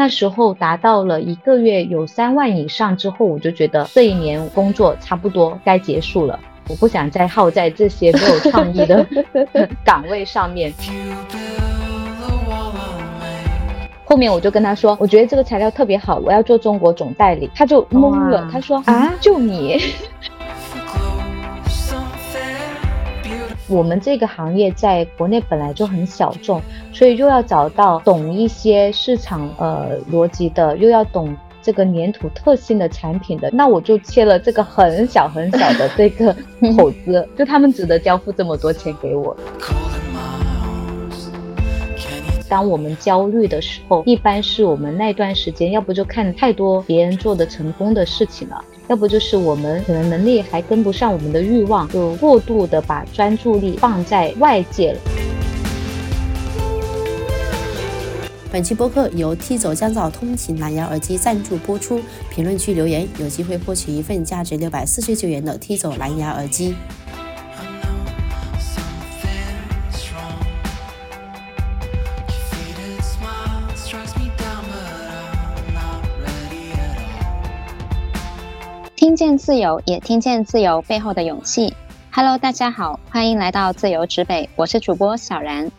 那时候达到了一个月有三万以上之后，我就觉得这一年工作差不多该结束了，我不想再耗在这些没有创意的 岗位上面。后面我就跟他说，我觉得这个材料特别好，我要做中国总代理。他就懵了，他说啊，就你。我们这个行业在国内本来就很小众，所以又要找到懂一些市场呃逻辑的，又要懂这个粘土特性的产品的，那我就切了这个很小很小的这个 口子，就他们值得交付这么多钱给我。当我们焦虑的时候，一般是我们那段时间，要不就看太多别人做的成功的事情了，要不就是我们可能能力还跟不上我们的欲望，就过度的把专注力放在外界了。本期播客由 T 走降噪通勤蓝牙耳机赞助播出，评论区留言有机会获取一份价值六百四十九元的 T 走蓝牙耳机。见自由，也听见自由背后的勇气。Hello，大家好，欢迎来到自由之北，我是主播小然，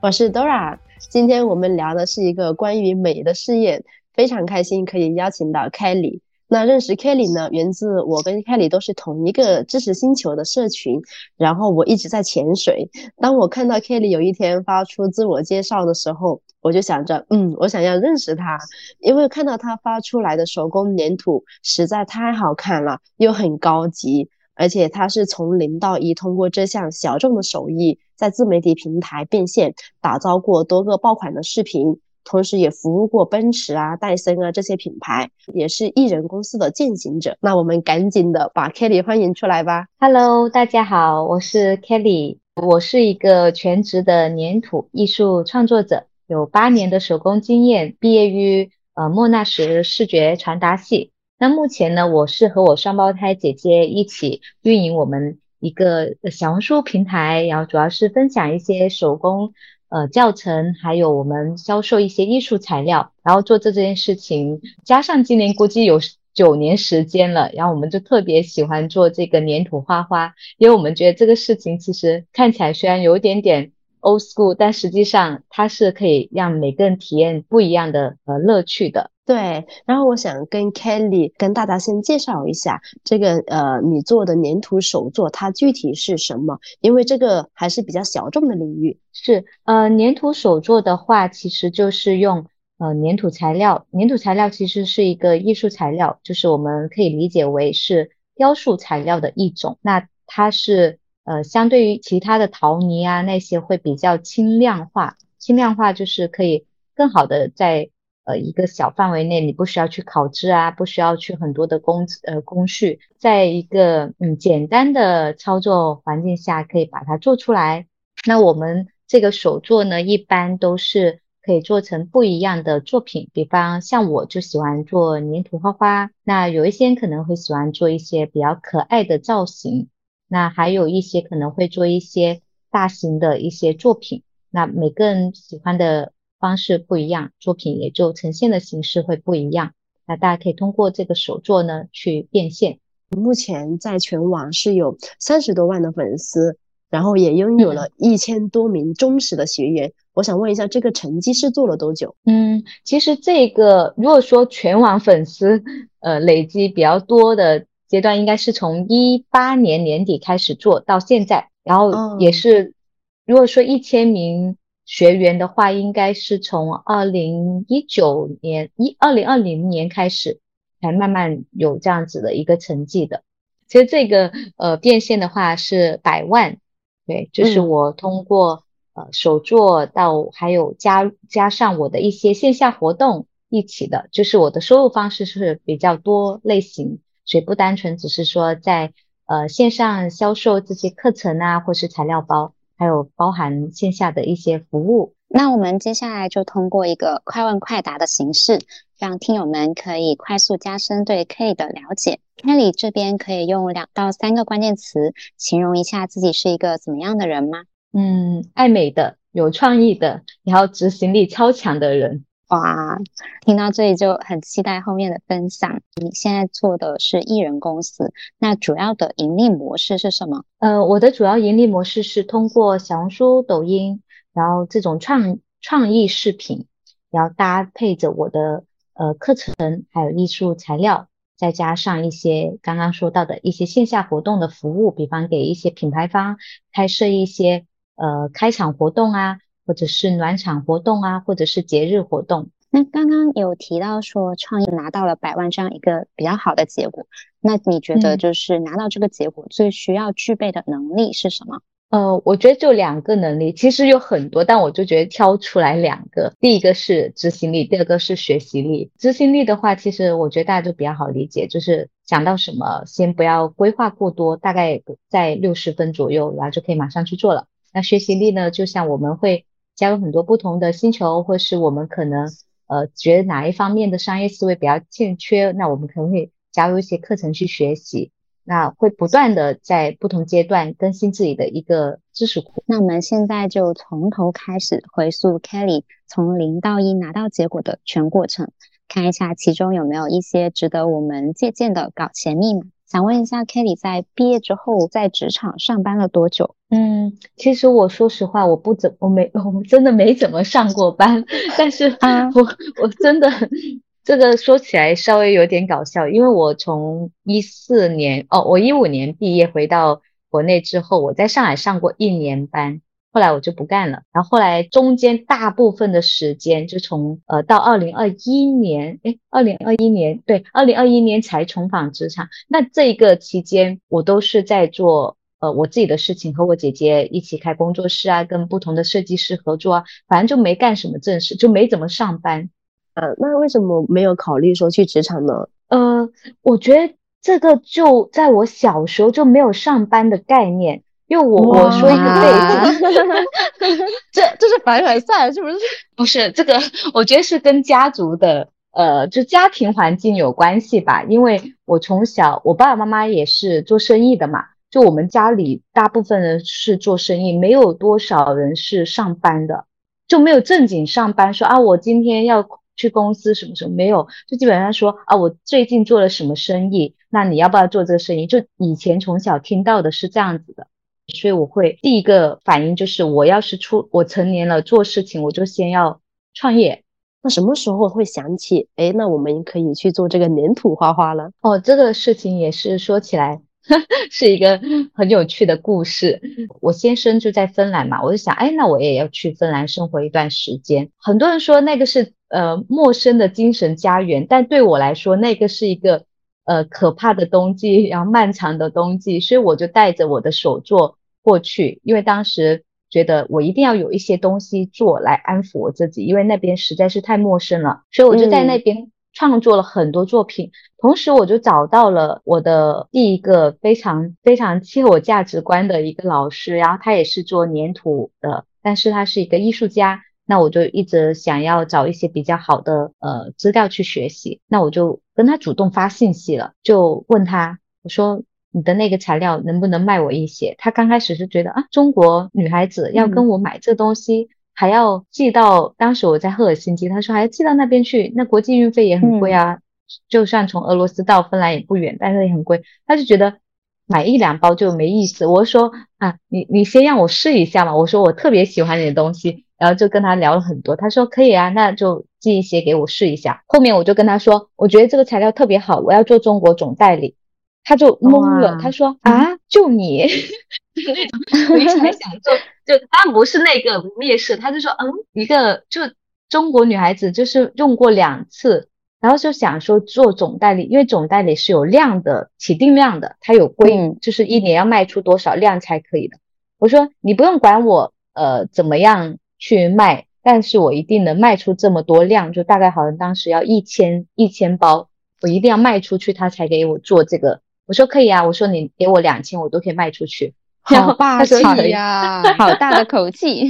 我是 Dora。今天我们聊的是一个关于美的事业，非常开心可以邀请到 Kelly。那认识 Kelly 呢，源自我跟 Kelly 都是同一个知识星球的社群，然后我一直在潜水。当我看到 Kelly 有一天发出自我介绍的时候，我就想着，嗯，我想要认识他，因为看到他发出来的手工粘土实在太好看了，又很高级，而且他是从零到一，通过这项小众的手艺，在自媒体平台变现，打造过多个爆款的视频。同时也服务过奔驰啊、戴森啊这些品牌，也是艺人公司的践行者。那我们赶紧的把 Kelly 欢迎出来吧。Hello，大家好，我是 Kelly，我是一个全职的粘土艺术创作者，有八年的手工经验，毕业于呃莫纳什视觉传达系。那目前呢，我是和我双胞胎姐姐一起运营我们一个小红书平台，然后主要是分享一些手工。呃，教程还有我们销售一些艺术材料，然后做这件事情，加上今年估计有九年时间了，然后我们就特别喜欢做这个粘土花花，因为我们觉得这个事情其实看起来虽然有一点点 old school，但实际上它是可以让每个人体验不一样的呃乐趣的。对，然后我想跟 Kelly 跟大家先介绍一下这个呃，你做的粘土手作它具体是什么？因为这个还是比较小众的领域。是呃，粘土手作的话，其实就是用呃粘土材料，粘土材料其实是一个艺术材料，就是我们可以理解为是雕塑材料的一种。那它是呃，相对于其他的陶泥啊那些会比较轻量化，轻量化就是可以更好的在。呃，一个小范围内，你不需要去烤制啊，不需要去很多的工呃工序，在一个嗯简单的操作环境下，可以把它做出来。那我们这个手作呢，一般都是可以做成不一样的作品。比方像我就喜欢做粘土花花，那有一些可能会喜欢做一些比较可爱的造型，那还有一些可能会做一些大型的一些作品。那每个人喜欢的。方式不一样，作品也就呈现的形式会不一样。那大家可以通过这个手作呢去变现。目前在全网是有三十多万的粉丝，然后也拥有了一千多名忠实的学员。我想问一下，这个成绩是做了多久？嗯，其实这个如果说全网粉丝呃累积比较多的阶段，应该是从一八年年底开始做到现在，然后也是如果说一千名。学员的话，应该是从二零一九年一二零二零年开始，才慢慢有这样子的一个成绩的。其实这个呃变现的话是百万，对，就是我通过呃手作到还有加加上我的一些线下活动一起的，就是我的收入方式是比较多类型，所以不单纯只是说在呃线上销售这些课程啊，或是材料包。还有包含线下的一些服务，那我们接下来就通过一个快问快答的形式，让听友们可以快速加深对 K 的了解。Kelly 这边可以用两到三个关键词形容一下自己是一个怎么样的人吗？嗯，爱美的，有创意的，然后执行力超强的人。哇，听到这里就很期待后面的分享。你现在做的是艺人公司，那主要的盈利模式是什么？呃，我的主要盈利模式是通过小红书、抖音，然后这种创创意视频，然后搭配着我的呃课程，还有艺术材料，再加上一些刚刚说到的一些线下活动的服务，比方给一些品牌方开设一些呃开场活动啊。或者是暖场活动啊，或者是节日活动。那刚刚有提到说创业拿到了百万这样一个比较好的结果，那你觉得就是拿到这个结果最需要具备的能力是什么？呃，我觉得就两个能力，其实有很多，但我就觉得挑出来两个。第一个是执行力，第二个是学习力。执行力的话，其实我觉得大家都比较好理解，就是想到什么先不要规划过多，大概在六十分左右，然后就可以马上去做了。那学习力呢，就像我们会。加入很多不同的星球，或是我们可能呃觉得哪一方面的商业思维比较欠缺，那我们可能会加入一些课程去学习，那会不断的在不同阶段更新自己的一个知识库。那我们现在就从头开始回溯 Kelly 从零到一拿到结果的全过程，看一下其中有没有一些值得我们借鉴的搞钱密码。想问一下，Kelly 在毕业之后在职场上班了多久？嗯，其实我说实话，我不怎我没我真的没怎么上过班，但是啊我我真的这个说起来稍微有点搞笑，因为我从一四年哦，我一五年毕业回到国内之后，我在上海上过一年班。后来我就不干了，然后后来中间大部分的时间就从呃到二零二一年，哎，二零二一年对，二零二一年才重返职场。那这个期间我都是在做呃我自己的事情，和我姐姐一起开工作室啊，跟不同的设计师合作啊，反正就没干什么正事，就没怎么上班。呃，那为什么没有考虑说去职场呢？呃，我觉得这个就在我小时候就没有上班的概念。因为我我说一个例子，这这是凡尔赛是不是？不是这个，我觉得是跟家族的呃，就家庭环境有关系吧。因为我从小，我爸爸妈妈也是做生意的嘛，就我们家里大部分人是做生意，没有多少人是上班的，就没有正经上班说啊，我今天要去公司什么什么没有，就基本上说啊，我最近做了什么生意，那你要不要做这个生意？就以前从小听到的是这样子的。所以我会第一个反应就是，我要是出我成年了做事情，我就先要创业。那什么时候会想起，哎，那我们可以去做这个粘土花花了？哦，这个事情也是说起来 是一个很有趣的故事。我先生就在芬兰嘛，我就想，哎，那我也要去芬兰生活一段时间。很多人说那个是呃陌生的精神家园，但对我来说，那个是一个呃可怕的冬季，然后漫长的冬季，所以我就带着我的手作。过去，因为当时觉得我一定要有一些东西做来安抚我自己，因为那边实在是太陌生了，所以我就在那边创作了很多作品。同时，我就找到了我的第一个非常非常契合我价值观的一个老师，然后他也是做粘土的，但是他是一个艺术家。那我就一直想要找一些比较好的呃资料去学习，那我就跟他主动发信息了，就问他，我说。你的那个材料能不能卖我一些？他刚开始是觉得啊，中国女孩子要跟我买这东西，还要寄到当时我在赫尔辛基，他说还要寄到那边去，那国际运费也很贵啊。就算从俄罗斯到芬兰也不远，但是也很贵。他就觉得买一两包就没意思。我说啊，你你先让我试一下嘛。我说我特别喜欢你的东西，然后就跟他聊了很多。他说可以啊，那就寄一些给我试一下。后面我就跟他说，我觉得这个材料特别好，我要做中国总代理。他就懵了，他说啊，就你 那种，我一直还想做，就当然不是那个面试，他就说嗯，一个就中国女孩子就是用过两次，然后就想说做总代理，因为总代理是有量的起定量的，它有规，就是一年要卖出多少量才可以的。我说你不用管我呃怎么样去卖，但是我一定能卖出这么多量，就大概好像当时要一千一千包，我一定要卖出去，他才给我做这个。我说可以啊，我说你给我两千，我都可以卖出去。好霸气呀，好大的口气。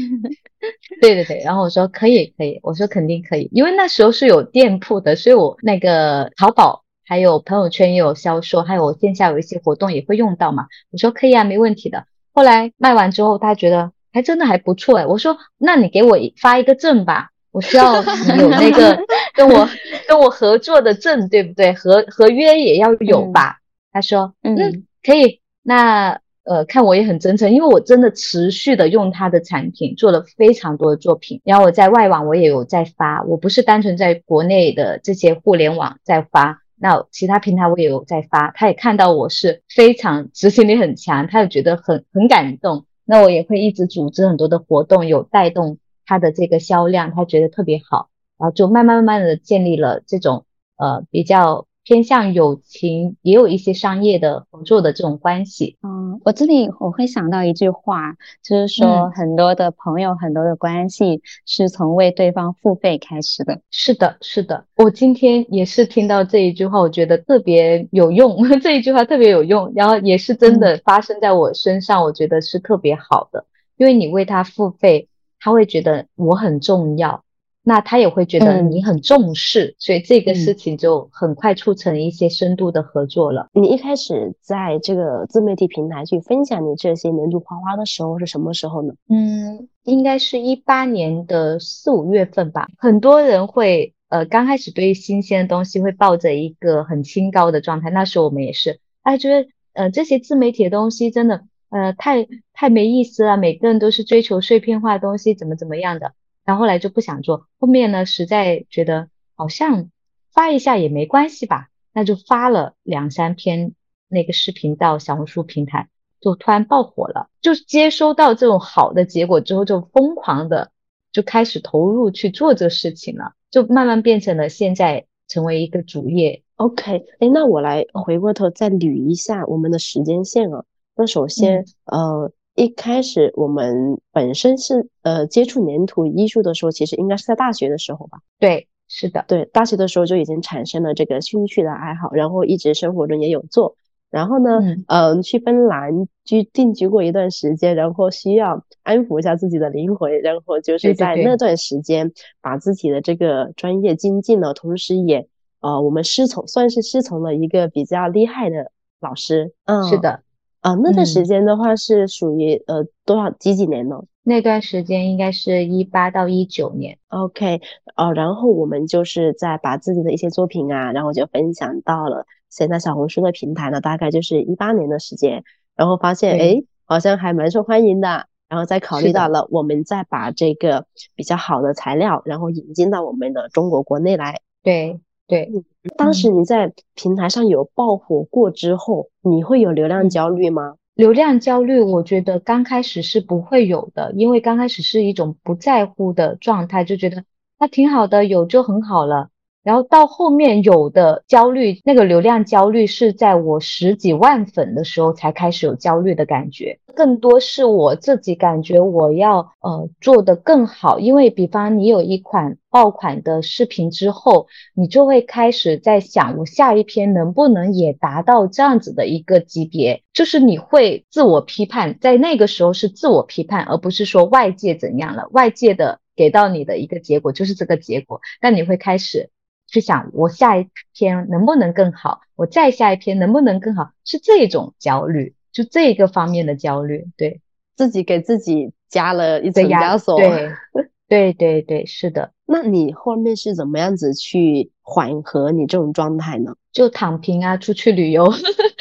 对对对，然后我说可以可以，我说肯定可以，因为那时候是有店铺的，所以我那个淘宝还有朋友圈也有销售，还有线下有一些活动也会用到嘛。我说可以啊，没问题的。后来卖完之后，他觉得还真的还不错哎。我说那你给我发一个证吧。我需要你有那个跟我 跟我合作的证，对不对？合合约也要有吧？他说，嗯，可以。那呃，看我也很真诚，因为我真的持续的用他的产品做了非常多的作品，然后我在外网我也有在发，我不是单纯在国内的这些互联网在发，那其他平台我也有在发，他也看到我是非常执行力很强，他也觉得很很感动，那我也会一直组织很多的活动，有带动他的这个销量，他觉得特别好，然后就慢慢慢慢的建立了这种呃比较。偏向友情，也有一些商业的合作的这种关系。嗯，我这里我会想到一句话，就是说很多的朋友，很多的关系是从为对方付费开始的。是的，是的。我今天也是听到这一句话，我觉得特别有用。这一句话特别有用，然后也是真的发生在我身上，我觉得是特别好的。因为你为他付费，他会觉得我很重要。那他也会觉得你很重视，所以这个事情就很快促成一些深度的合作了。你一开始在这个自媒体平台去分享你这些年度花花的时候是什么时候呢？嗯，应该是一八年的四五月份吧。很多人会呃刚开始对新鲜的东西会抱着一个很清高的状态，那时候我们也是，哎，觉得呃这些自媒体的东西真的呃太太没意思了，每个人都是追求碎片化的东西，怎么怎么样的。然后后来就不想做，后面呢，实在觉得好像发一下也没关系吧，那就发了两三篇那个视频到小红书平台，就突然爆火了。就接收到这种好的结果之后，就疯狂的就开始投入去做这个事情了，就慢慢变成了现在成为一个主业。OK，哎，那我来回过头再捋一下我们的时间线啊。那首先，呃。一开始我们本身是呃接触粘土艺术的时候，其实应该是在大学的时候吧？对，是的，对，大学的时候就已经产生了这个兴趣的爱好，然后一直生活中也有做。然后呢，嗯，去芬兰居定居过一段时间，然后需要安抚一下自己的灵魂，然后就是在那段时间把自己的这个专业精进了，同时也呃我们师从算是师从了一个比较厉害的老师。嗯，是的。啊，那段时间的话是属于呃多少几几年呢？那段时间应该是一八到一九年。OK，哦，然后我们就是在把自己的一些作品啊，然后就分享到了现在小红书的平台呢，大概就是一八年的时间，然后发现哎，好像还蛮受欢迎的，然后再考虑到了我们再把这个比较好的材料，然后引进到我们的中国国内来。对。对，当时你在平台上有爆火过之后，你会有流量焦虑吗？流量焦虑，我觉得刚开始是不会有的，因为刚开始是一种不在乎的状态，就觉得那挺好的，有就很好了。然后到后面有的焦虑，那个流量焦虑是在我十几万粉的时候才开始有焦虑的感觉，更多是我自己感觉我要呃做的更好，因为比方你有一款爆款的视频之后，你就会开始在想我下一篇能不能也达到这样子的一个级别，就是你会自我批判，在那个时候是自我批判，而不是说外界怎样了，外界的给到你的一个结果就是这个结果，但你会开始。去想我下一篇能不能更好，我再下一篇能不能更好，是这种焦虑，就这一个方面的焦虑，对自己给自己加了一层枷锁。对，对对对，是的。那你后面是怎么样子去缓和你这种状态呢？就躺平啊，出去旅游，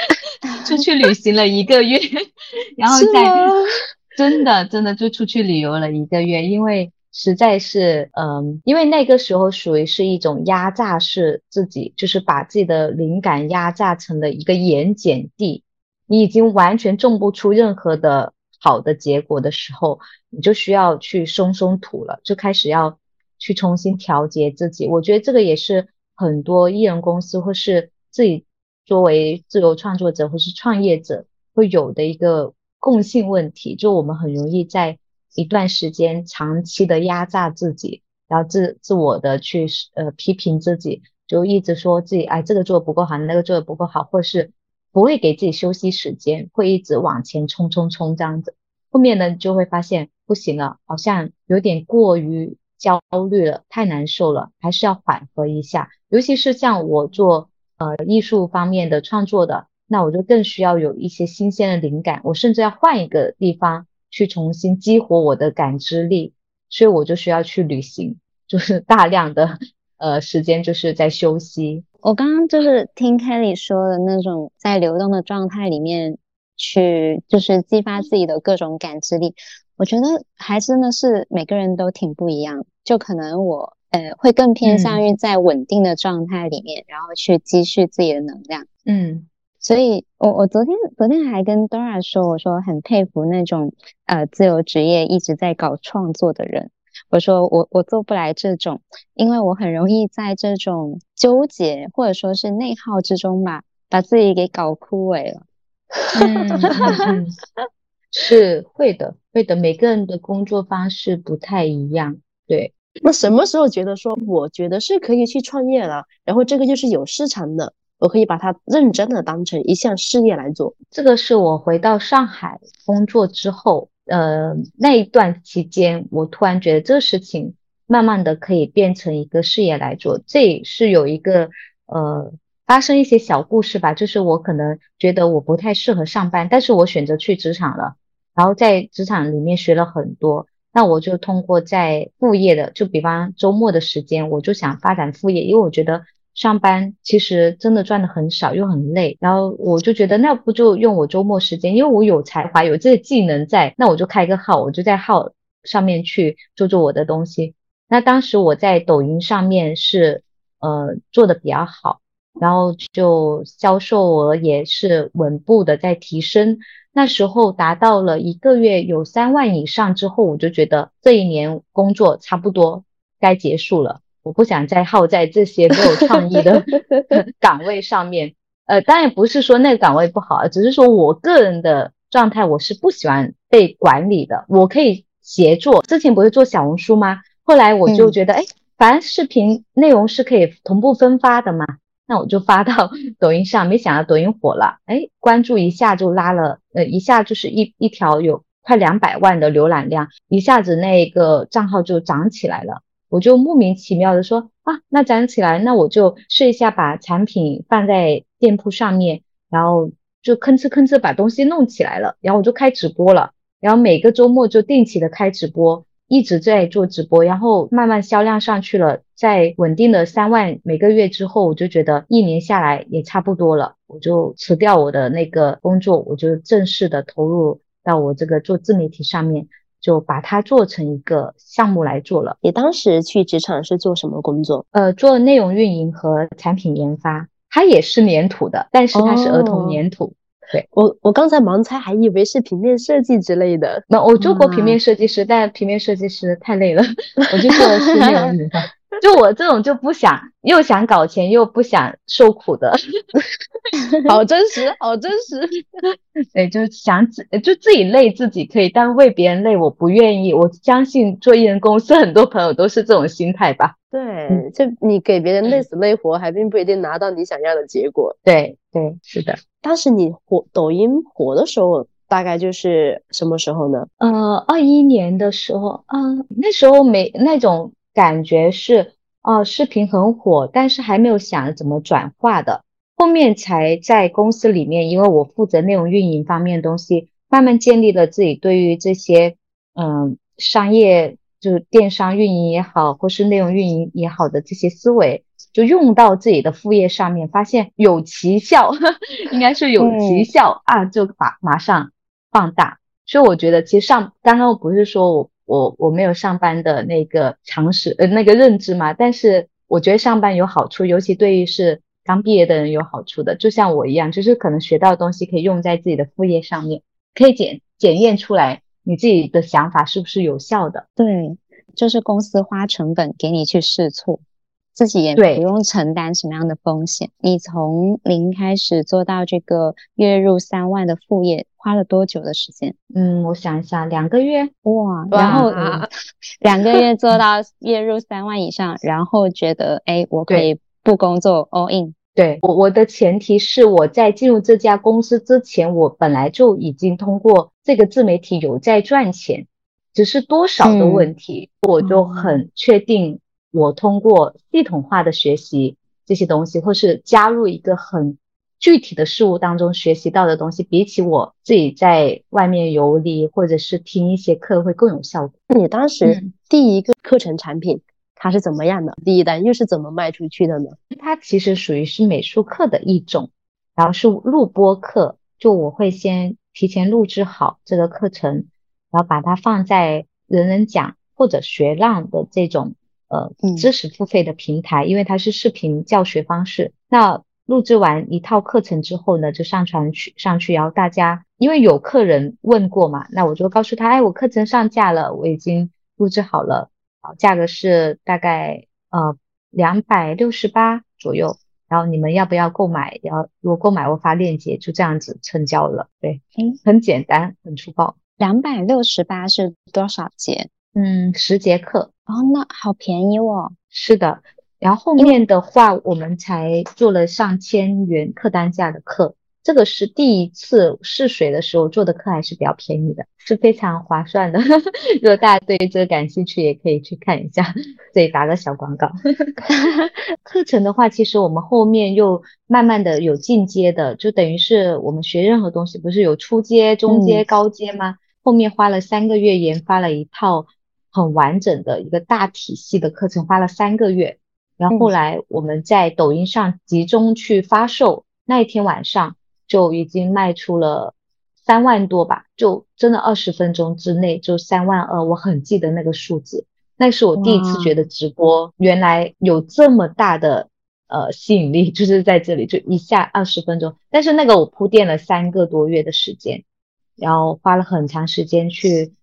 出去旅行了一个月，然后再真的真的就出去旅游了一个月，因为。实在是，嗯，因为那个时候属于是一种压榨式自己，就是把自己的灵感压榨成了一个盐碱地，你已经完全种不出任何的好的结果的时候，你就需要去松松土了，就开始要去重新调节自己。我觉得这个也是很多艺人公司或是自己作为自由创作者或是创业者会有的一个共性问题，就我们很容易在。一段时间长期的压榨自己，然后自自我的去呃批评自己，就一直说自己哎这个做的不够好，那个做的不够好，或者是不会给自己休息时间，会一直往前冲冲冲这样子。后面呢就会发现不行了，好像有点过于焦虑了，太难受了，还是要缓和一下。尤其是像我做呃艺术方面的创作的，那我就更需要有一些新鲜的灵感，我甚至要换一个地方。去重新激活我的感知力，所以我就需要去旅行。就是大量的呃时间就是在休息。我刚刚就是听 Kelly 说的那种在流动的状态里面去，就是激发自己的各种感知力。我觉得还真的是每个人都挺不一样，就可能我呃会更偏向于在稳定的状态里面，然后去积蓄自己的能量。嗯，所以我我昨天昨天还跟 Dora 说，我说很佩服那种呃自由职业一直在搞创作的人。我说我我做不来这种，因为我很容易在这种纠结或者说是内耗之中吧，把自己给搞枯萎了。嗯，是会的，会的。每个人的工作方式不太一样，对。那什么时候觉得说，我觉得是可以去创业了，然后这个就是有市场的，我可以把它认真的当成一项事业来做。这个是我回到上海工作之后。呃，那一段期间，我突然觉得这个事情慢慢的可以变成一个事业来做。这是有一个呃，发生一些小故事吧，就是我可能觉得我不太适合上班，但是我选择去职场了，然后在职场里面学了很多，那我就通过在副业的，就比方周末的时间，我就想发展副业，因为我觉得。上班其实真的赚的很少，又很累，然后我就觉得那不就用我周末时间，因为我有才华，有这个技能在，那我就开个号，我就在号上面去做做我的东西。那当时我在抖音上面是呃做的比较好，然后就销售额也是稳步的在提升，那时候达到了一个月有三万以上之后，我就觉得这一年工作差不多该结束了。我不想再耗在这些没有创意的 岗位上面，呃，当然不是说那个岗位不好，只是说我个人的状态，我是不喜欢被管理的。我可以协作，之前不是做小红书吗？后来我就觉得，哎，反正视频内容是可以同步分发的嘛，那我就发到抖音上。没想到抖音火了，哎，关注一下就拉了，呃，一下就是一一条有快两百万的浏览量，一下子那个账号就涨起来了。我就莫名其妙的说啊，那涨起来，那我就试一下把产品放在店铺上面，然后就吭哧吭哧把东西弄起来了，然后我就开直播了，然后每个周末就定期的开直播，一直在做直播，然后慢慢销量上去了，在稳定的三万每个月之后，我就觉得一年下来也差不多了，我就辞掉我的那个工作，我就正式的投入到我这个做自媒体上面。就把它做成一个项目来做了。你当时去职场是做什么工作？呃，做内容运营和产品研发。它也是粘土的，但是它是儿童粘土。对我，我刚才盲猜，还以为是平面设计之类的。那我做过平面设计师，但平面设计师太累了，我就做的是内容。就我这种就不想又想搞钱又不想受苦的，好真实，好真实。对，就是想自就自己累自己可以，但为别人累我不愿意。我相信做艺人公司很多朋友都是这种心态吧。对，就你给别人累死累活，还并不一定拿到你想要的结果。对对，是的。当时你火抖音火的时候，大概就是什么时候呢？呃，二一年的时候，嗯，那时候没那种。感觉是哦，视频很火，但是还没有想怎么转化的。后面才在公司里面，因为我负责内容运营方面的东西，慢慢建立了自己对于这些嗯商业，就是电商运营也好，或是内容运营也好的这些思维，就用到自己的副业上面，发现有奇效，应该是有奇效啊，就把马上放大。所以我觉得，其实上刚刚不是说我。我我没有上班的那个常识呃那个认知嘛，但是我觉得上班有好处，尤其对于是刚毕业的人有好处的，就像我一样，就是可能学到的东西可以用在自己的副业上面，可以检检验出来你自己的想法是不是有效的。对，就是公司花成本给你去试错，自己也不用承担什么样的风险。你从零开始做到这个月入三万的副业。花了多久的时间？嗯，我想一下，两个月哇，然后 两个月做到月入三万以上，然后觉得哎，我可以不工作 all in。对我，我的前提是我在进入这家公司之前，我本来就已经通过这个自媒体有在赚钱，只是多少的问题，我就很确定，我通过系统化的学习这些东西，或是加入一个很。具体的事物当中学习到的东西，比起我自己在外面游离或者是听一些课会更有效果。你当时第一个课程产品它是怎么样的？第一单又是怎么卖出去的呢？它其实属于是美术课的一种，然后是录播课，就我会先提前录制好这个课程，然后把它放在人人讲或者学浪的这种呃知识付费的平台，因为它是视频教学方式。那录制完一套课程之后呢，就上传去上去，然后大家因为有客人问过嘛，那我就告诉他，哎，我课程上架了，我已经录制好了，好，价格是大概呃两百六十八左右，然后你们要不要购买？然后如果购买，我发链接，就这样子成交了。对，嗯，很简单，很粗暴。两百六十八是多少节？嗯，十节课。哦，那好便宜哦。是的。然后后面的话，我们才做了上千元客单价的课，这个是第一次试水的时候做的课，还是比较便宜的，是非常划算的。如果大家对这个感兴趣，也可以去看一下，这里打个小广告。课程的话，其实我们后面又慢慢的有进阶的，就等于是我们学任何东西，不是有初阶、中阶、高阶吗？后面花了三个月研发了一套很完整的一个大体系的课程，花了三个月。然后后来我们在抖音上集中去发售，那一天晚上就已经卖出了三万多吧，就真的二十分钟之内就三万二，我很记得那个数字，那是我第一次觉得直播原来有这么大的呃吸引力，就是在这里就一下二十分钟，但是那个我铺垫了三个多月的时间，然后花了很长时间去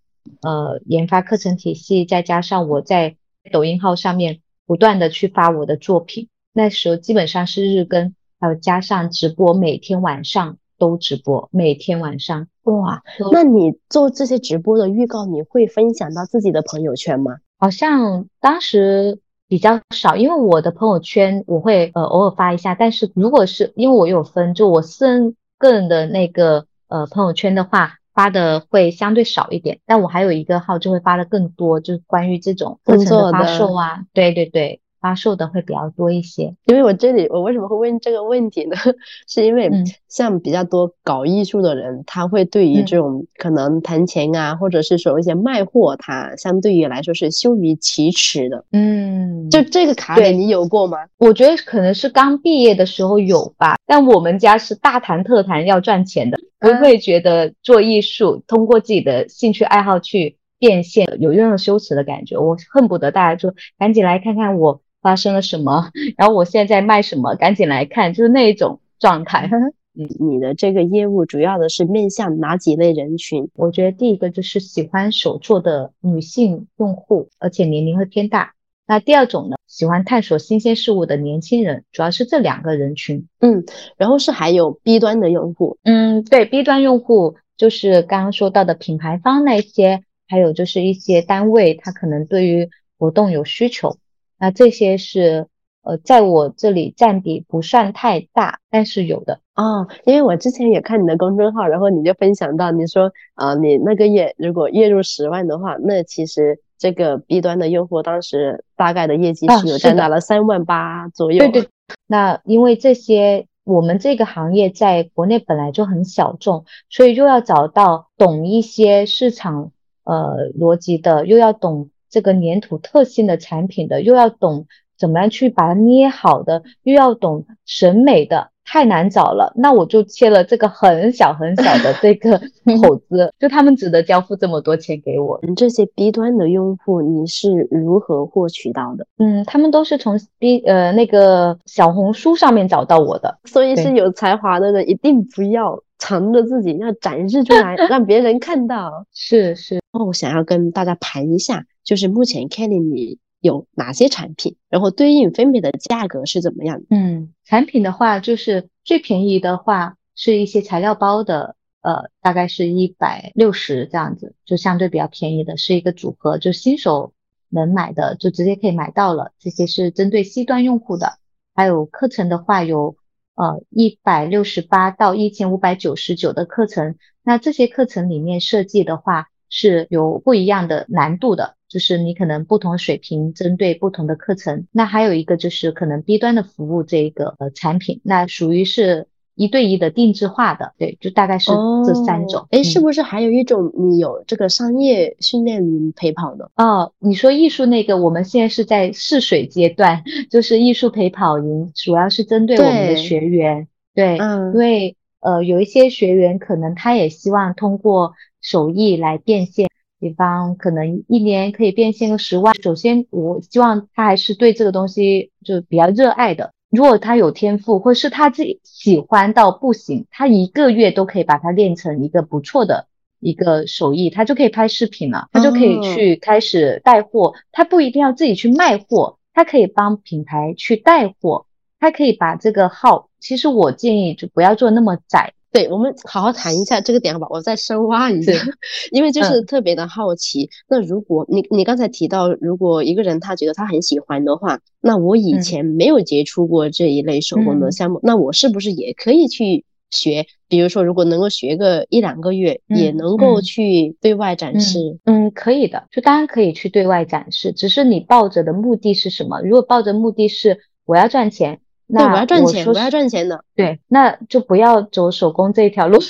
呃研发课程体系，再加上我在抖音号上面。不断的去发我的作品，那时候基本上是日更，还有加上直播，每天晚上都直播，每天晚上哇。那你做这些直播的预告，你会分享到自己的朋友圈吗？好像当时比较少，因为我的朋友圈我会呃偶尔发一下，但是如果是因为我有分，就我私人个人的那个呃朋友圈的话。发的会相对少一点，但我还有一个号就会发的更多，就是关于这种课程的发售啊，对对对。发售的会比较多一些，因为我这里我为什么会问这个问题呢？是因为像比较多搞艺术的人，他会对于这种可能谈钱啊，或者是说一些卖货，他相对于来说是羞于启齿的。嗯，就这个卡点你有过吗？我觉得可能是刚毕业的时候有吧，但我们家是大谈特谈要赚钱的，不会觉得做艺术通过自己的兴趣爱好去变现有任何羞耻的感觉。我恨不得大家就赶紧来看看我。发生了什么？然后我现在卖什么？赶紧来看，就是那一种状态。你 你的这个业务主要的是面向哪几类人群？我觉得第一个就是喜欢手作的女性用户，而且年龄会偏大。那第二种呢，喜欢探索新鲜事物的年轻人，主要是这两个人群。嗯，然后是还有 B 端的用户。嗯，对，B 端用户就是刚刚说到的品牌方那些，还有就是一些单位，他可能对于活动有需求。那这些是呃，在我这里占比不算太大，但是有的哦。因为我之前也看你的公众号，然后你就分享到，你说啊，你那个月如果月入十万的话，那其实这个 B 端的用户当时大概的业绩是有占到了三万八左右。对对。那因为这些我们这个行业在国内本来就很小众，所以又要找到懂一些市场呃逻辑的，又要懂。这个粘土特性的产品的，又要懂怎么样去把它捏好的，又要懂审美的，太难找了。那我就切了这个很小很小的这个 口子，就他们值得交付这么多钱给我。这些 B 端的用户你是如何获取到的？嗯，他们都是从 B 呃那个小红书上面找到我的。所以是有才华的人一定不要藏着自己，要展示出来，让别人看到。是是。哦，我想要跟大家盘一下。就是目前 Kelly 你有哪些产品，然后对应分别的价格是怎么样的？嗯，产品的话，就是最便宜的话是一些材料包的，呃，大概是一百六十这样子，就相对比较便宜的，是一个组合，就新手能买的就直接可以买到了。这些是针对 C 端用户的，还有课程的话有呃一百六十八到一千五百九十九的课程，那这些课程里面设计的话是有不一样的难度的。就是你可能不同水平针对不同的课程，那还有一个就是可能 B 端的服务这个呃产品，那属于是一对一的定制化的，对，就大概是这三种。哎，是不是还有一种你有这个商业训练营陪跑的？哦，你说艺术那个，我们现在是在试水阶段，就是艺术陪跑营，主要是针对我们的学员，对，嗯，因为呃有一些学员可能他也希望通过手艺来变现，比方可能一年可以变现个十万。首先，我希望他还是对这个东西就比较热爱的。如果他有天赋，或是他自己喜欢到不行，他一个月都可以把它练成一个不错的一个手艺，他就可以拍视频了，他就可以去开始带货。他不一定要自己去卖货，他可以帮品牌去带货，他可以把这个号。其实我建议就不要做那么窄。对，我们好好谈一下这个点好吧？我再深挖一下，因为就是特别的好奇。那如果你你刚才提到，如果一个人他觉得他很喜欢的话，那我以前没有接触过这一类手工的项目，那我是不是也可以去学？比如说，如果能够学个一两个月，也能够去对外展示？嗯，可以的，就当然可以去对外展示，只是你抱着的目的是什么？如果抱着目的是我要赚钱。对，我要赚钱，我要赚钱的。对，那就不要走手工这一条路。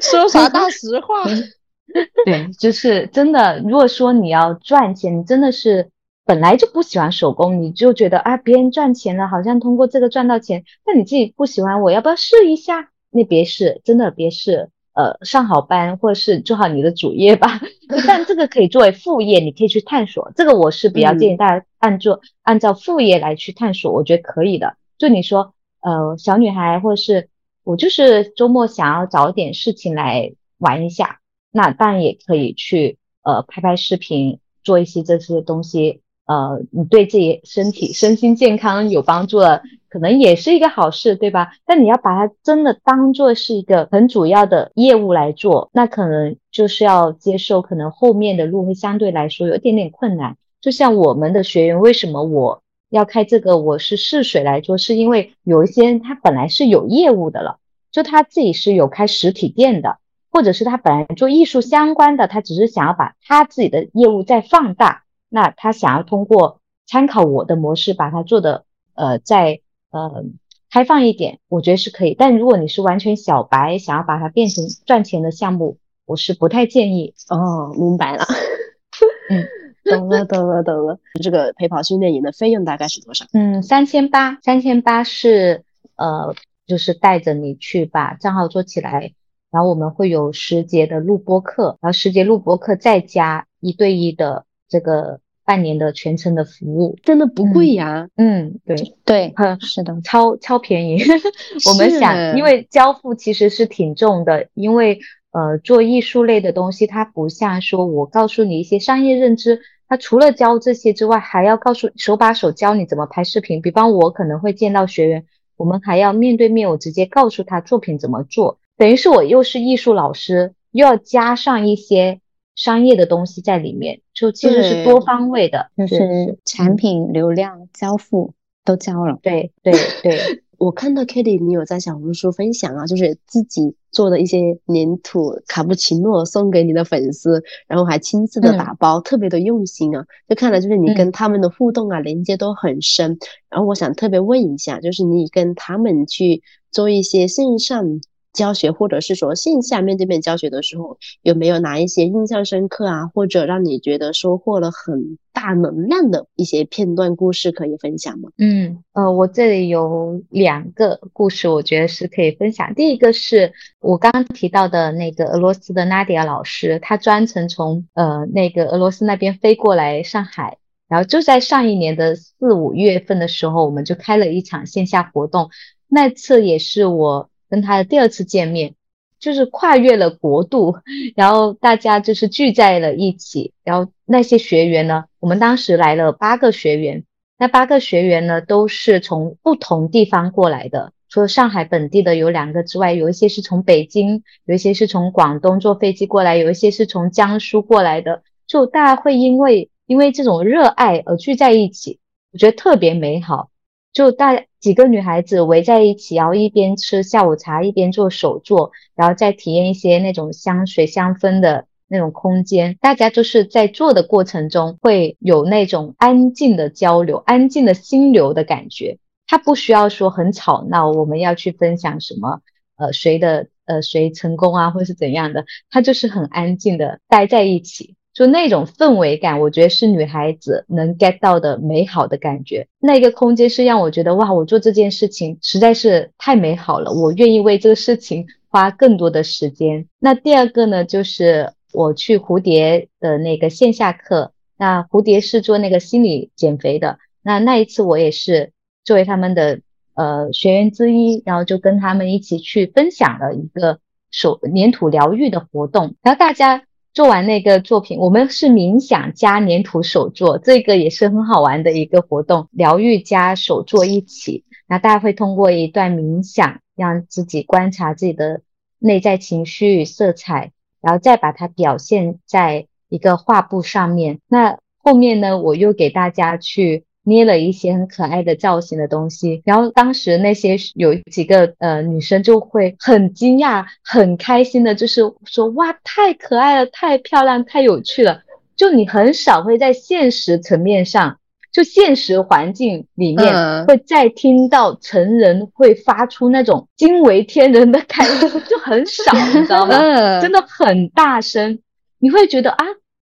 说啥大实话？对，就是真的。如果说你要赚钱，你真的是本来就不喜欢手工，你就觉得啊，别人赚钱了，好像通过这个赚到钱，那你自己不喜欢，我要不要试一下？那别试，真的别试。呃，上好班或者是做好你的主业吧，但这个可以作为副业，你可以去探索。这个我是比较建议大家按做按照副业来去探索，我觉得可以的。就你说，呃，小女孩或者是我就是周末想要找点事情来玩一下，那当然也可以去呃拍拍视频，做一些这些东西。呃，你对自己身体身心健康有帮助了，可能也是一个好事，对吧？但你要把它真的当做是一个很主要的业务来做，那可能就是要接受，可能后面的路会相对来说有一点点困难。就像我们的学员，为什么我要开这个？我是试水来做，是因为有一些他本来是有业务的了，就他自己是有开实体店的，或者是他本来做艺术相关的，他只是想要把他自己的业务再放大。那他想要通过参考我的模式，把它做的呃再呃开放一点，我觉得是可以。但如果你是完全小白，想要把它变成赚钱的项目，我是不太建议。哦，明白了。嗯，懂了，懂了，懂了。这个陪跑训练营的费用大概是多少？嗯，三千八，三千八是呃，就是带着你去把账号做起来，然后我们会有十节的录播课，然后十节录播课再加一对一的这个。半年的全程的服务真的不贵呀，嗯，对对，是的，超超便宜。我们想，因为交付其实是挺重的，因为呃，做艺术类的东西，它不像说我告诉你一些商业认知，它除了教这些之外，还要告诉手把手教你怎么拍视频。比方我可能会见到学员，我们还要面对面，我直接告诉他作品怎么做，等于是我又是艺术老师，又要加上一些。商业的东西在里面，就其实是多方位的，就是产品流量交付都交了。对对对，我看到 Kitty 你有在小红书分享啊，就是自己做的一些粘土卡布奇诺送给你的粉丝，然后还亲自的打包，特别的用心啊。就看来就是你跟他们的互动啊，连接都很深。然后我想特别问一下，就是你跟他们去做一些线上。教学，或者是说线下面对面教学的时候，有没有哪一些印象深刻啊，或者让你觉得收获了很大能量的一些片段故事可以分享吗？嗯，呃，我这里有两个故事，我觉得是可以分享。第一个是我刚刚提到的那个俄罗斯的 Nadia 老师，他专程从呃那个俄罗斯那边飞过来上海，然后就在上一年的四五月份的时候，我们就开了一场线下活动，那次也是我。跟他的第二次见面，就是跨越了国度，然后大家就是聚在了一起。然后那些学员呢，我们当时来了八个学员，那八个学员呢都是从不同地方过来的，除了上海本地的有两个之外，有一些是从北京，有一些是从广东坐飞机过来，有一些是从江苏过来的。就大家会因为因为这种热爱而聚在一起，我觉得特别美好。就大家几个女孩子围在一起，然后一边吃下午茶，一边做手作，然后再体验一些那种香水香氛的那种空间。大家就是在做的过程中会有那种安静的交流、安静的心流的感觉。它不需要说很吵闹，我们要去分享什么，呃，谁的呃谁成功啊，或是怎样的，它就是很安静的待在一起。就那种氛围感，我觉得是女孩子能 get 到的美好的感觉。那个空间是让我觉得哇，我做这件事情实在是太美好了，我愿意为这个事情花更多的时间。那第二个呢，就是我去蝴蝶的那个线下课，那蝴蝶是做那个心理减肥的，那那一次我也是作为他们的呃学员之一，然后就跟他们一起去分享了一个手粘土疗愈的活动，然后大家。做完那个作品，我们是冥想加粘土手作，这个也是很好玩的一个活动，疗愈加手作一起。那大家会通过一段冥想，让自己观察自己的内在情绪、色彩，然后再把它表现在一个画布上面。那后面呢，我又给大家去。捏了一些很可爱的造型的东西，然后当时那些有几个呃女生就会很惊讶、很开心的，就是说哇，太可爱了，太漂亮，太有趣了。就你很少会在现实层面上，就现实环境里面会再听到成人会发出那种惊为天人的 感觉，就很少，你知道吗？真的很大声，你会觉得啊。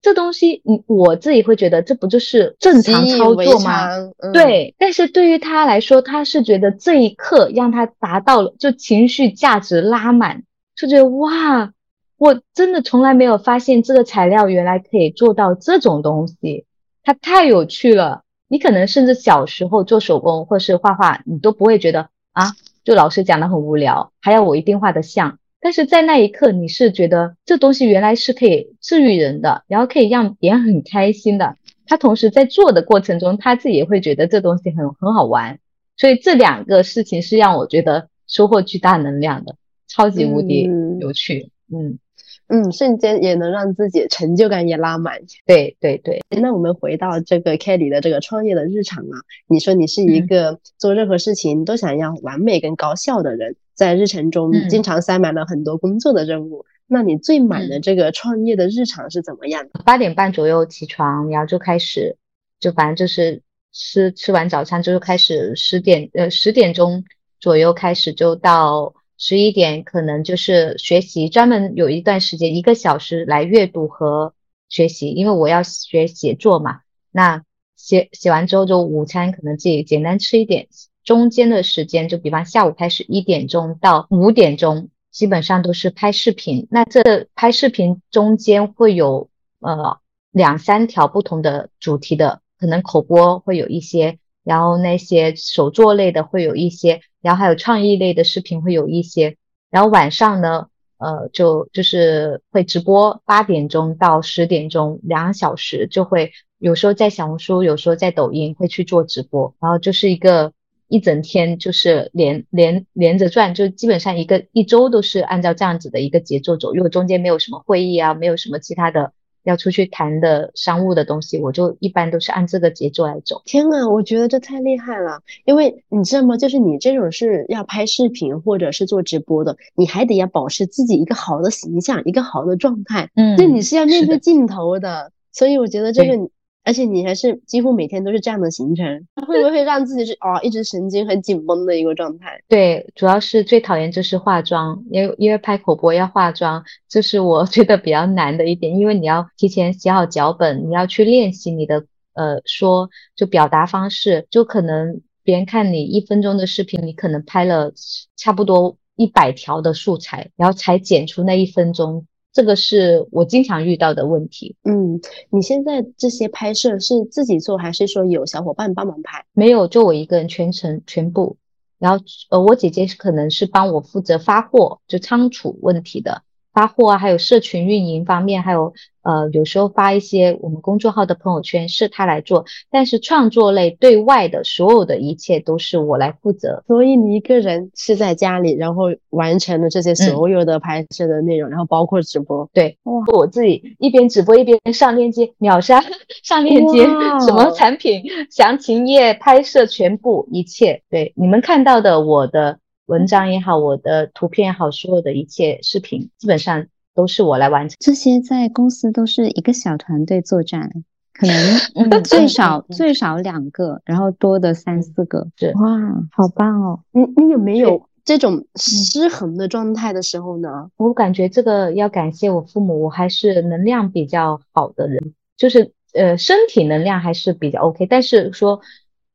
这东西，你我自己会觉得这不就是正常操作吗？对，但是对于他来说，他是觉得这一刻让他达到了，就情绪价值拉满，就觉得哇，我真的从来没有发现这个材料原来可以做到这种东西，它太有趣了。你可能甚至小时候做手工或是画画，你都不会觉得啊，就老师讲的很无聊，还要我一定画的像。但是在那一刻，你是觉得这东西原来是可以治愈人的，然后可以让别人很开心的。他同时在做的过程中，他自己也会觉得这东西很很好玩。所以这两个事情是让我觉得收获巨大能量的，超级无敌有趣。嗯。嗯，瞬间也能让自己成就感也拉满。对对对，那我们回到这个 Kelly 的这个创业的日常啊，你说你是一个做任何事情都想要完美跟高效的人，在日程中经常塞满了很多工作的任务。那你最满的这个创业的日常是怎么样的？八点半左右起床，然后就开始，就反正就是吃吃完早餐之后开始十点呃十点钟左右开始就到。十一点可能就是学习，专门有一段时间一个小时来阅读和学习，因为我要学写作嘛。那写写完之后就午餐可能自己简单吃一点，中间的时间就比方下午开始一点钟到五点钟，基本上都是拍视频。那这拍视频中间会有呃两三条不同的主题的，可能口播会有一些。然后那些手作类的会有一些，然后还有创意类的视频会有一些，然后晚上呢，呃，就就是会直播八点钟到十点钟两小时，就会有时候在小红书，有时候在抖音会去做直播，然后就是一个一整天就是连连连着转，就基本上一个一周都是按照这样子的一个节奏走，如果中间没有什么会议啊，没有什么其他的。要出去谈的商务的东西，我就一般都是按这个节奏来走。天呐，我觉得这太厉害了，因为你知道吗？就是你这种是要拍视频或者是做直播的，你还得要保持自己一个好的形象，一个好的状态。嗯，就你是要面对镜头的，所以我觉得这个。而且你还是几乎每天都是这样的行程，会不会让自己是哦一直神经很紧绷的一个状态？对，主要是最讨厌就是化妆，因为因为拍口播要化妆，这是我 觉得比较难的一点，因为你要提前写好脚本，你要去练习你的呃说就表达方式，就可能别人看你一分钟的视频，你可能拍了差不多一百条的素材，然后才剪出那一分钟。这个是我经常遇到的问题。嗯，你现在这些拍摄是自己做，还是说有小伙伴帮忙拍？没有，就我一个人全程全部。然后呃，我姐姐可能是帮我负责发货，就仓储问题的。发货啊，还有社群运营方面，还有呃，有时候发一些我们公众号的朋友圈是他来做，但是创作类对外的所有的一切都是我来负责。所以你一个人是在家里，然后完成了这些所有的拍摄的内容，然后包括直播。对，我自己一边直播一边上链接，秒杀上链接，什么产品详情页拍摄全部一切。对，你们看到的我的。文章也好，我的图片也好，所有的一切视频基本上都是我来完成。这些在公司都是一个小团队作战，可能 最少最少两个，然后多的三四个。是哇，好棒哦！你你有没有这种失衡的状态的时候呢？我感觉这个要感谢我父母，我还是能量比较好的人，就是呃身体能量还是比较 OK，但是说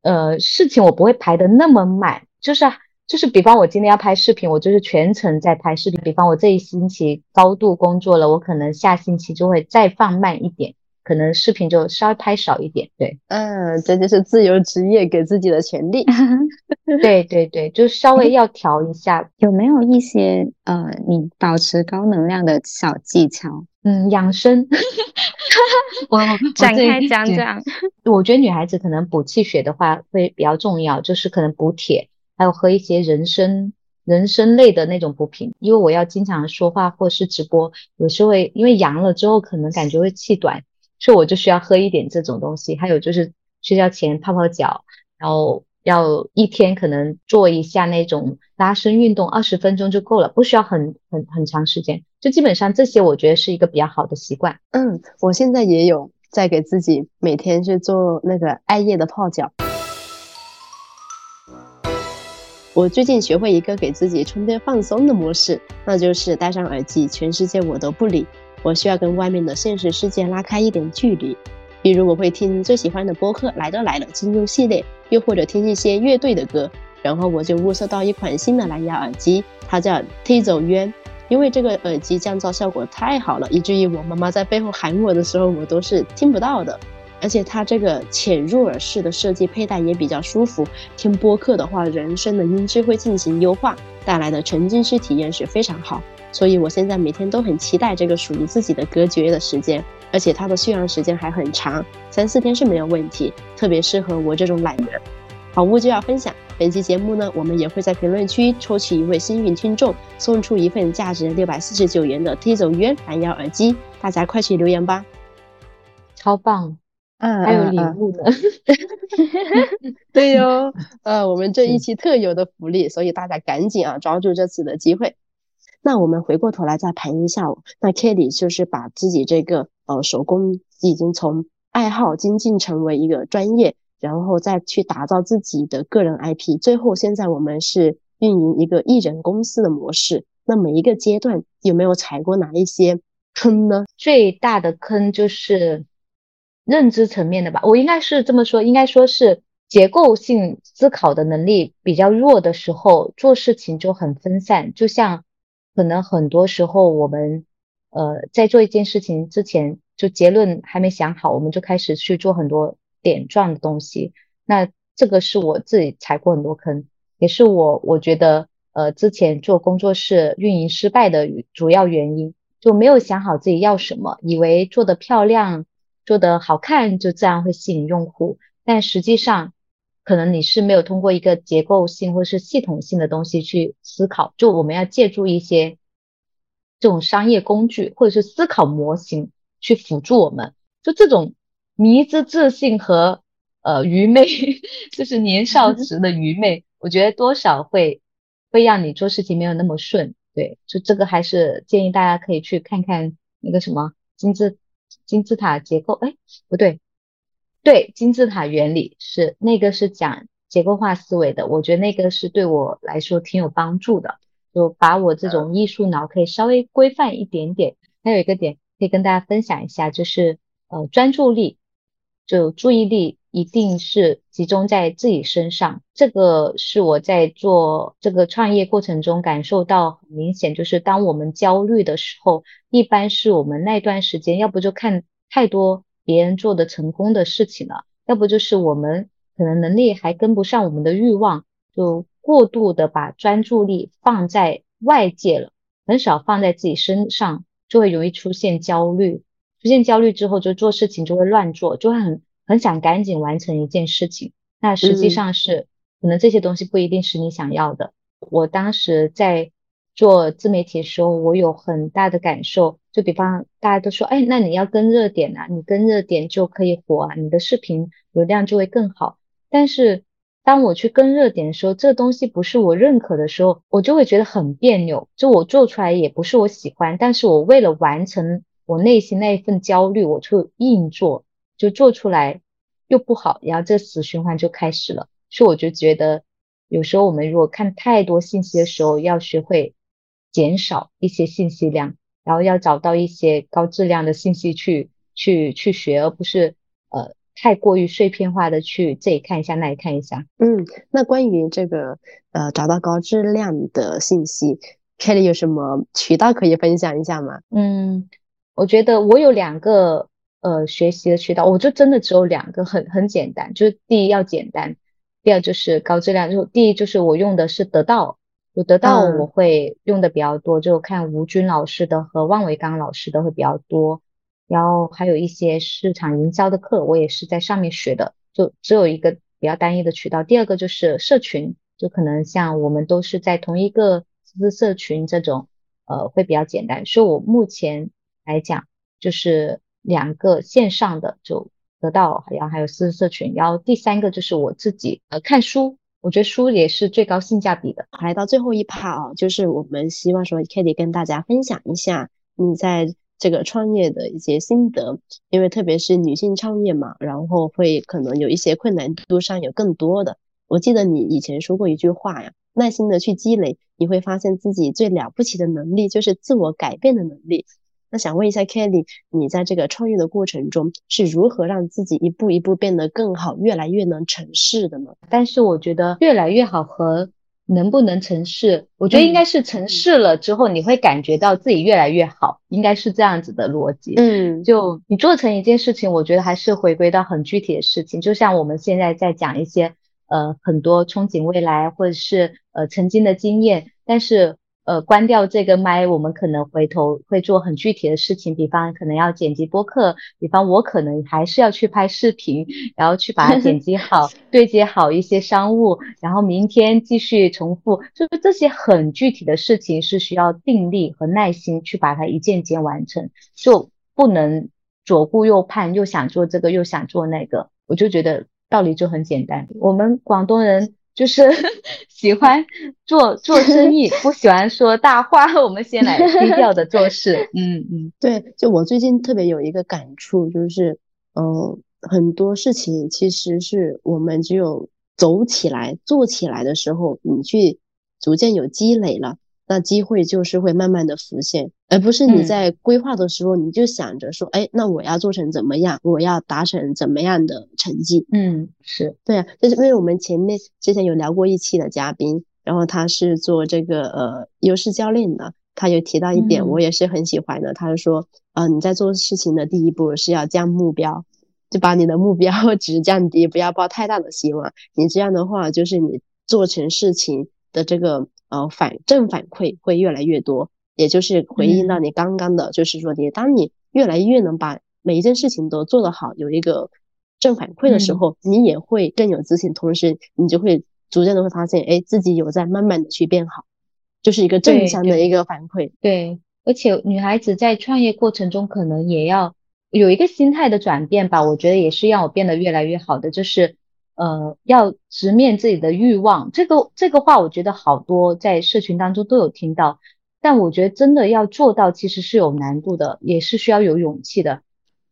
呃事情我不会排的那么满，就是就是比方我今天要拍视频，我就是全程在拍视频。比方我这一星期高度工作了，我可能下星期就会再放慢一点。可能视频就稍微拍少一点，对，嗯，这就是自由职业给自己的权利，对对对，就稍微要调一下。有没有一些呃，你保持高能量的小技巧？嗯，养生，我展开讲讲。我觉得女孩子可能补气血的话会比较重要，就是可能补铁，还有喝一些人参人参类的那种补品。因为我要经常说话或是直播，有时候会因为阳了之后可能感觉会气短。所以我就需要喝一点这种东西，还有就是睡觉前泡泡脚，然后要一天可能做一下那种拉伸运动，二十分钟就够了，不需要很很很长时间。就基本上这些，我觉得是一个比较好的习惯。嗯，我现在也有在给自己每天去做那个艾叶的泡脚。我最近学会一个给自己充电放松的模式，那就是戴上耳机，全世界我都不理。我需要跟外面的现实世界拉开一点距离，比如我会听最喜欢的播客《来都来了》金庸系列，又或者听一些乐队的歌。然后我就物色到一款新的蓝牙耳机，它叫 Tizo 渊因为这个耳机降噪效果太好了，以至于我妈妈在背后喊我的时候，我都是听不到的。而且它这个浅入耳式的设计，佩戴也比较舒服。听播客的话，人声的音质会进行优化，带来的沉浸式体验是非常好。所以，我现在每天都很期待这个属于自己的隔绝的时间，而且它的续航时间还很长，三四天是没有问题，特别适合我这种懒人。好物就要分享，本期节目呢，我们也会在评论区抽取一位幸运听众，送出一份价值六百四十九元的 Tizo 蓝牙耳机，大家快去留言吧！超棒，嗯，还有礼物呢，对哟，呃，我们这一期特有的福利，所以大家赶紧啊，抓住这次的机会。那我们回过头来再盘一下，那 Kitty 就是把自己这个呃手工已经从爱好精进成为一个专业，然后再去打造自己的个人 IP，最后现在我们是运营一个艺人公司的模式。那每一个阶段有没有踩过哪一些坑呢？最大的坑就是认知层面的吧，我应该是这么说，应该说是结构性思考的能力比较弱的时候，做事情就很分散，就像。可能很多时候，我们呃在做一件事情之前，就结论还没想好，我们就开始去做很多点状的东西。那这个是我自己踩过很多坑，也是我我觉得呃之前做工作室运营失败的主要原因，就没有想好自己要什么，以为做的漂亮、做的好看就自然会吸引用户，但实际上。可能你是没有通过一个结构性或是系统性的东西去思考，就我们要借助一些这种商业工具或者是思考模型去辅助我们，就这种迷之自信和呃愚昧，就是年少时的愚昧，我觉得多少会会让你做事情没有那么顺。对，就这个还是建议大家可以去看看那个什么金字金字塔结构，哎，不对。对金字塔原理是那个是讲结构化思维的，我觉得那个是对我来说挺有帮助的，就把我这种艺术脑可以稍微规范一点点。还有一个点可以跟大家分享一下，就是呃专注力，就注意力一定是集中在自己身上。这个是我在做这个创业过程中感受到很明显，就是当我们焦虑的时候，一般是我们那段时间要不就看太多。别人做的成功的事情了，要不就是我们可能能力还跟不上我们的欲望，就过度的把专注力放在外界了，很少放在自己身上，就会容易出现焦虑。出现焦虑之后，就做事情就会乱做，就会很很想赶紧完成一件事情。那实际上是可能这些东西不一定是你想要的。我当时在。做自媒体的时候，我有很大的感受。就比方大家都说，哎，那你要跟热点啊，你跟热点就可以火啊，你的视频流量就会更好。但是当我去跟热点的时候，这东西不是我认可的时候，我就会觉得很别扭。就我做出来也不是我喜欢，但是我为了完成我内心那一份焦虑，我就硬做。就做出来又不好，然后这死循环就开始了。所以我就觉得，有时候我们如果看太多信息的时候，要学会减少一些信息量，然后要找到一些高质量的信息去去去学，而不是呃太过于碎片化的去这里看一下那里看一下。嗯，那关于这个呃找到高质量的信息，Kelly 有什么渠道可以分享一下吗？嗯。我觉得我有两个呃学习的渠道，我就真的只有两个，很很简单，就是第一要简单，第二就是高质量。就第一就是我用的是得到，我得到我会用的比较多，就看吴军老师的和万维刚老师的会比较多，然后还有一些市场营销的课，我也是在上面学的，就只有一个比较单一的渠道。第二个就是社群，就可能像我们都是在同一个私社群这种，呃，会比较简单。所以我目前。来讲，就是两个线上的就得到，然后还有私社群，然后第三个就是我自己呃看书，我觉得书也是最高性价比的。来到最后一趴啊，就是我们希望说 k a t i e 跟大家分享一下你在这个创业的一些心得，因为特别是女性创业嘛，然后会可能有一些困难度上有更多的。我记得你以前说过一句话呀，耐心的去积累，你会发现自己最了不起的能力就是自我改变的能力。那想问一下 Kelly，你在这个创业的过程中是如何让自己一步一步变得更好，越来越能成事的呢？但是我觉得越来越好和能不能成事，我觉得应该是成事了之后，你会感觉到自己越来越好，应该是这样子的逻辑。嗯，就你做成一件事情，我觉得还是回归到很具体的事情，就像我们现在在讲一些呃很多憧憬未来或者是呃曾经的经验，但是。呃，关掉这个麦，我们可能回头会做很具体的事情，比方可能要剪辑播客，比方我可能还是要去拍视频，然后去把它剪辑好，对接好一些商务，然后明天继续重复，就是这些很具体的事情是需要定力和耐心去把它一件件完成，就不能左顾右盼，又想做这个又想做那个，我就觉得道理就很简单，我们广东人。就是 喜欢做做生意，不喜欢说大话。我们先来低调的做事。嗯嗯，对，就我最近特别有一个感触，就是，嗯，很多事情其实是我们只有走起来、做起来的时候，你去逐渐有积累了。那机会就是会慢慢的浮现，而不是你在规划的时候你就想着说，哎，那我要做成怎么样，我要达成怎么样的成绩？嗯，是对啊，就是因为我们前面之前有聊过一期的嘉宾，然后他是做这个呃优势教练的，他有提到一点，我也是很喜欢的，他是说，呃，你在做事情的第一步是要降目标，就把你的目标 值降低，不要抱太大的希望，你这样的话就是你做成事情的这个。呃，反正反馈会越来越多，也就是回应到你刚刚的，就是说你当你越来越能把每一件事情都做得好，有一个正反馈的时候，你也会更有自信，同时你就会逐渐的会发现，哎，自己有在慢慢的去变好，就是一个正向的一个反馈。对，而且女孩子在创业过程中可能也要有一个心态的转变吧，我觉得也是让我变得越来越好的，就是。呃，要直面自己的欲望，这个这个话，我觉得好多在社群当中都有听到，但我觉得真的要做到，其实是有难度的，也是需要有勇气的。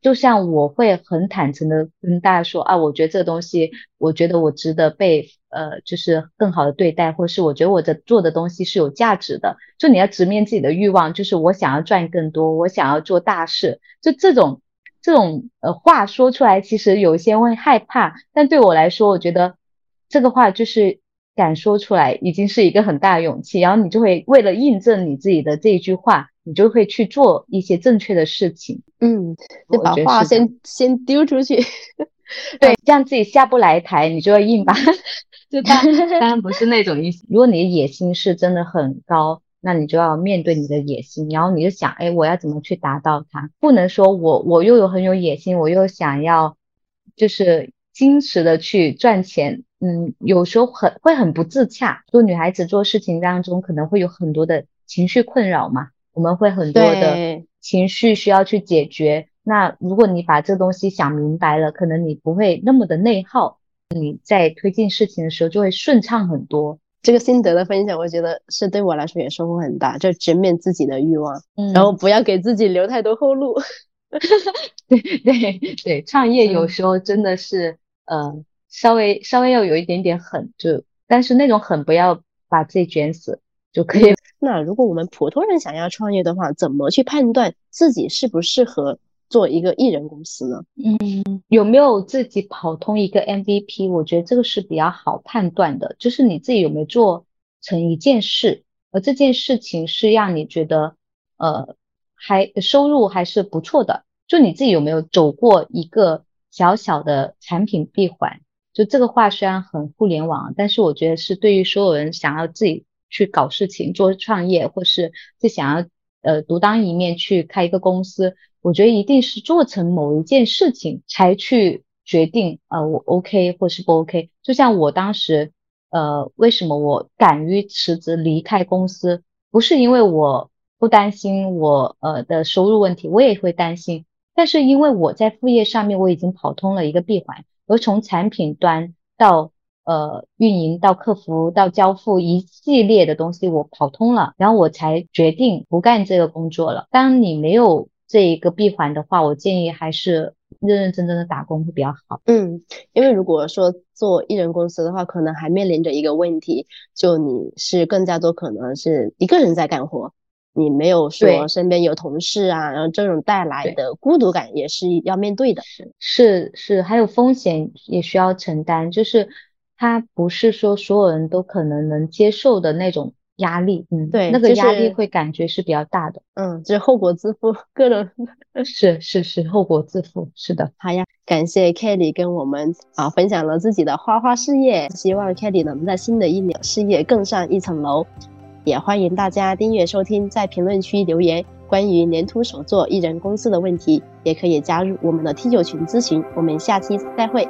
就像我会很坦诚的跟大家说啊，我觉得这个东西，我觉得我值得被呃，就是更好的对待，或是我觉得我的做的东西是有价值的。就你要直面自己的欲望，就是我想要赚更多，我想要做大事，就这种。这种呃话说出来，其实有些会害怕，但对我来说，我觉得这个话就是敢说出来，已经是一个很大的勇气。然后你就会为了印证你自己的这一句话，你就会去做一些正确的事情。嗯，就把话先先丢出去，对，这样自己下不来台，你就要硬吧。就当 当然不是那种意思。如果你的野心是真的很高。那你就要面对你的野心，然后你就想，哎，我要怎么去达到它？不能说我我又有很有野心，我又想要就是矜持的去赚钱，嗯，有时候很会很不自洽。做女孩子做事情当中可能会有很多的情绪困扰嘛，我们会很多的情绪需要去解决。那如果你把这东西想明白了，可能你不会那么的内耗，你在推进事情的时候就会顺畅很多。这个心得的分享，我觉得是对我来说也收获很大，就直面自己的欲望，然后不要给自己留太多后路。对对对，创业有时候真的是呃，稍微稍微要有一点点狠，就但是那种狠不要把自己卷死就可以。那如果我们普通人想要创业的话，怎么去判断自己适不适合做一个艺人公司呢？嗯，有没有自己跑通一个 MVP？我觉得这个是比较好判断的，就是你自己有没有做成一件事，而这件事情是让你觉得呃还收入还是不错的。就你自己有没有走过一个小小的产品闭环？就这个话虽然很互联网，但是我觉得是对于所有人想要自己去搞事情、做创业，或是自想要呃独当一面去开一个公司，我觉得一定是做成某一件事情才去决定呃我 OK 或是不 OK。就像我当时呃为什么我敢于辞职离开公司，不是因为我不担心我呃的收入问题，我也会担心。但是因为我在副业上面我已经跑通了一个闭环，而从产品端到呃运营到客服到交付一系列的东西我跑通了，然后我才决定不干这个工作了。当你没有这一个闭环的话，我建议还是认认真真的打工会比较好。嗯，因为如果说做艺人公司的话，可能还面临着一个问题，就你是更加多可能是一个人在干活。你没有说身边有同事啊，然后这种带来的孤独感也是要面对的。是是，还有风险也需要承担，就是他不是说所有人都可能能接受的那种压力。嗯，对，那个压力会感觉是比较大的。嗯，就是后果自负，个人 是是是后果自负，是的。好呀，感谢 Kelly 跟我们啊分享了自己的花花事业，希望 Kelly 能在新的一年事业更上一层楼。也欢迎大家订阅收听，在评论区留言关于连图手作艺人公司的问题，也可以加入我们的 T 九群咨询。我们下期再会。